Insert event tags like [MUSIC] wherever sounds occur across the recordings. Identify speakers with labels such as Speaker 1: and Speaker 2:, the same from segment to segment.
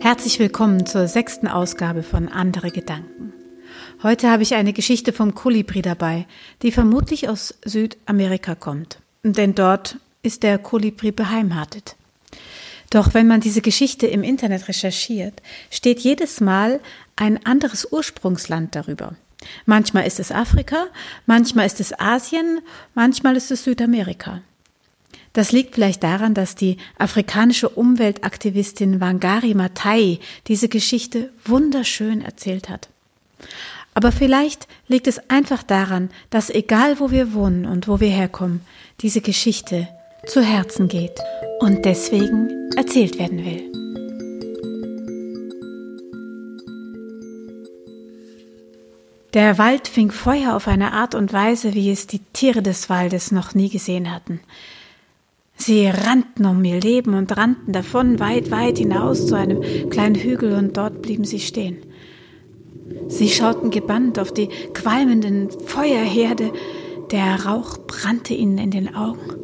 Speaker 1: Herzlich willkommen zur sechsten Ausgabe von Andere Gedanken. Heute habe ich eine Geschichte vom Kolibri dabei, die vermutlich aus Südamerika kommt. Denn dort ist der Kolibri beheimatet. Doch wenn man diese Geschichte im Internet recherchiert, steht jedes Mal ein anderes Ursprungsland darüber. Manchmal ist es Afrika, manchmal ist es Asien, manchmal ist es Südamerika. Das liegt vielleicht daran, dass die afrikanische Umweltaktivistin Wangari Maathai diese Geschichte wunderschön erzählt hat. Aber vielleicht liegt es einfach daran, dass egal wo wir wohnen und wo wir herkommen, diese Geschichte zu Herzen geht und deswegen erzählt werden will. Der Wald fing Feuer auf eine Art und Weise, wie es die Tiere des Waldes noch nie gesehen hatten. Sie rannten um ihr Leben und rannten davon weit, weit hinaus zu einem kleinen Hügel und dort blieben sie stehen. Sie schauten gebannt auf die qualmenden Feuerherde, der Rauch brannte ihnen in den Augen.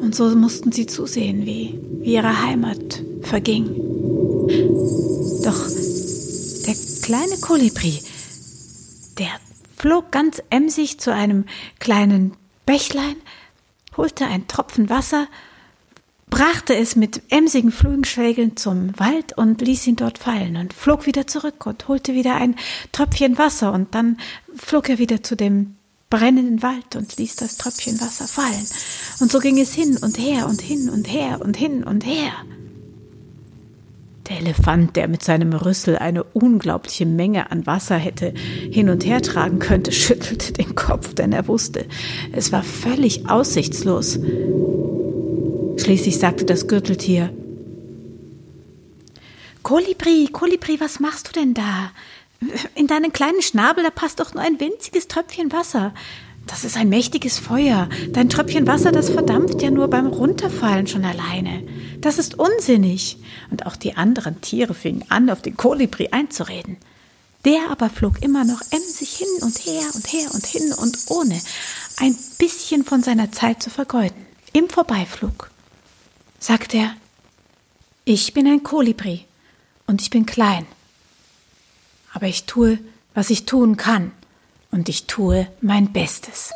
Speaker 1: Und so mussten sie zusehen, wie, wie ihre Heimat verging. Doch der kleine Kolibri, der flog ganz emsig zu einem kleinen Bächlein, holte ein Tropfen Wasser, brachte es mit emsigen Flügelschlägeln zum Wald und ließ ihn dort fallen und flog wieder zurück und holte wieder ein Tröpfchen Wasser und dann flog er wieder zu dem brennenden Wald und ließ das Tröpfchen Wasser fallen. Und so ging es hin und her und hin und her und hin und her. Der Elefant, der mit seinem Rüssel eine unglaubliche Menge an Wasser hätte hin und her tragen könnte, [LAUGHS] schüttelte den Kopf, denn er wusste, es war völlig aussichtslos. Schließlich sagte das Gürteltier, Kolibri, Kolibri, was machst du denn da? In deinen kleinen Schnabel, da passt doch nur ein winziges Tröpfchen Wasser. Das ist ein mächtiges Feuer. Dein Tröpfchen Wasser, das verdampft ja nur beim Runterfallen schon alleine. Das ist unsinnig. Und auch die anderen Tiere fingen an, auf den Kolibri einzureden. Der aber flog immer noch emsig hin und her und her und hin und ohne ein bisschen von seiner Zeit zu vergeuden. Im Vorbeiflug sagt er, ich bin ein Kolibri und ich bin klein. Aber ich tue, was ich tun kann und ich tue mein Bestes.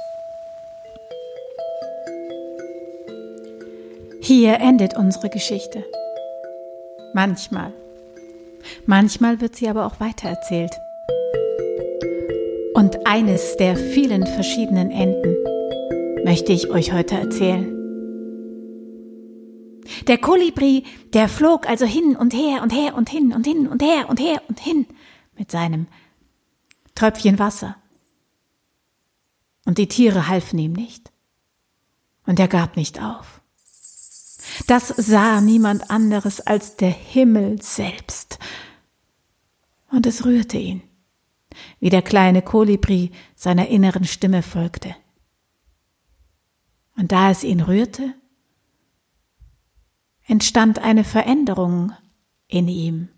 Speaker 1: Hier endet unsere Geschichte. Manchmal. Manchmal wird sie aber auch weitererzählt. Und eines der vielen verschiedenen Enden möchte ich euch heute erzählen. Der Kolibri, der flog also hin und her und her und hin und hin und her und her und hin mit seinem Tröpfchen Wasser und die Tiere halfen ihm nicht. Und er gab nicht auf. Das sah niemand anderes als der Himmel selbst. Und es rührte ihn, wie der kleine Kolibri seiner inneren Stimme folgte. Und da es ihn rührte, entstand eine Veränderung in ihm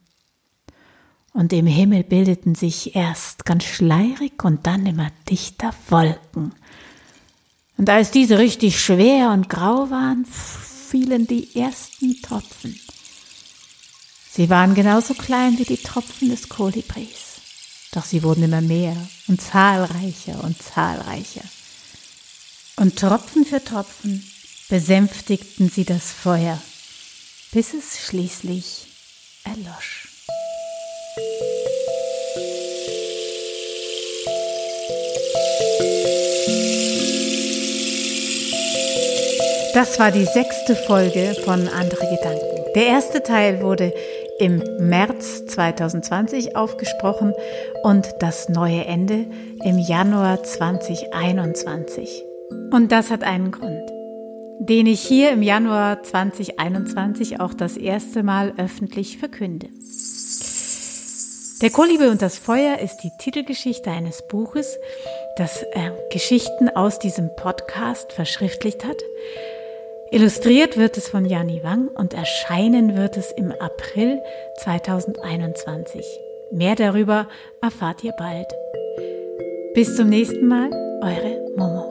Speaker 1: und im Himmel bildeten sich erst ganz schleierig und dann immer dichter Wolken. Und als diese richtig schwer und grau waren, fielen die ersten Tropfen. Sie waren genauso klein wie die Tropfen des Kolibris, doch sie wurden immer mehr und zahlreicher und zahlreicher. Und Tropfen für Tropfen besänftigten sie das Feuer, bis es schließlich erlosch. Das war die sechste Folge von Andere Gedanken. Der erste Teil wurde im März 2020 aufgesprochen und das neue Ende im Januar 2021. Und das hat einen Grund, den ich hier im Januar 2021 auch das erste Mal öffentlich verkünde. Der Kolibri und das Feuer ist die Titelgeschichte eines Buches, das äh, Geschichten aus diesem Podcast verschriftlicht hat. Illustriert wird es von Jani Wang und erscheinen wird es im April 2021. Mehr darüber erfahrt ihr bald. Bis zum nächsten Mal, eure Momo.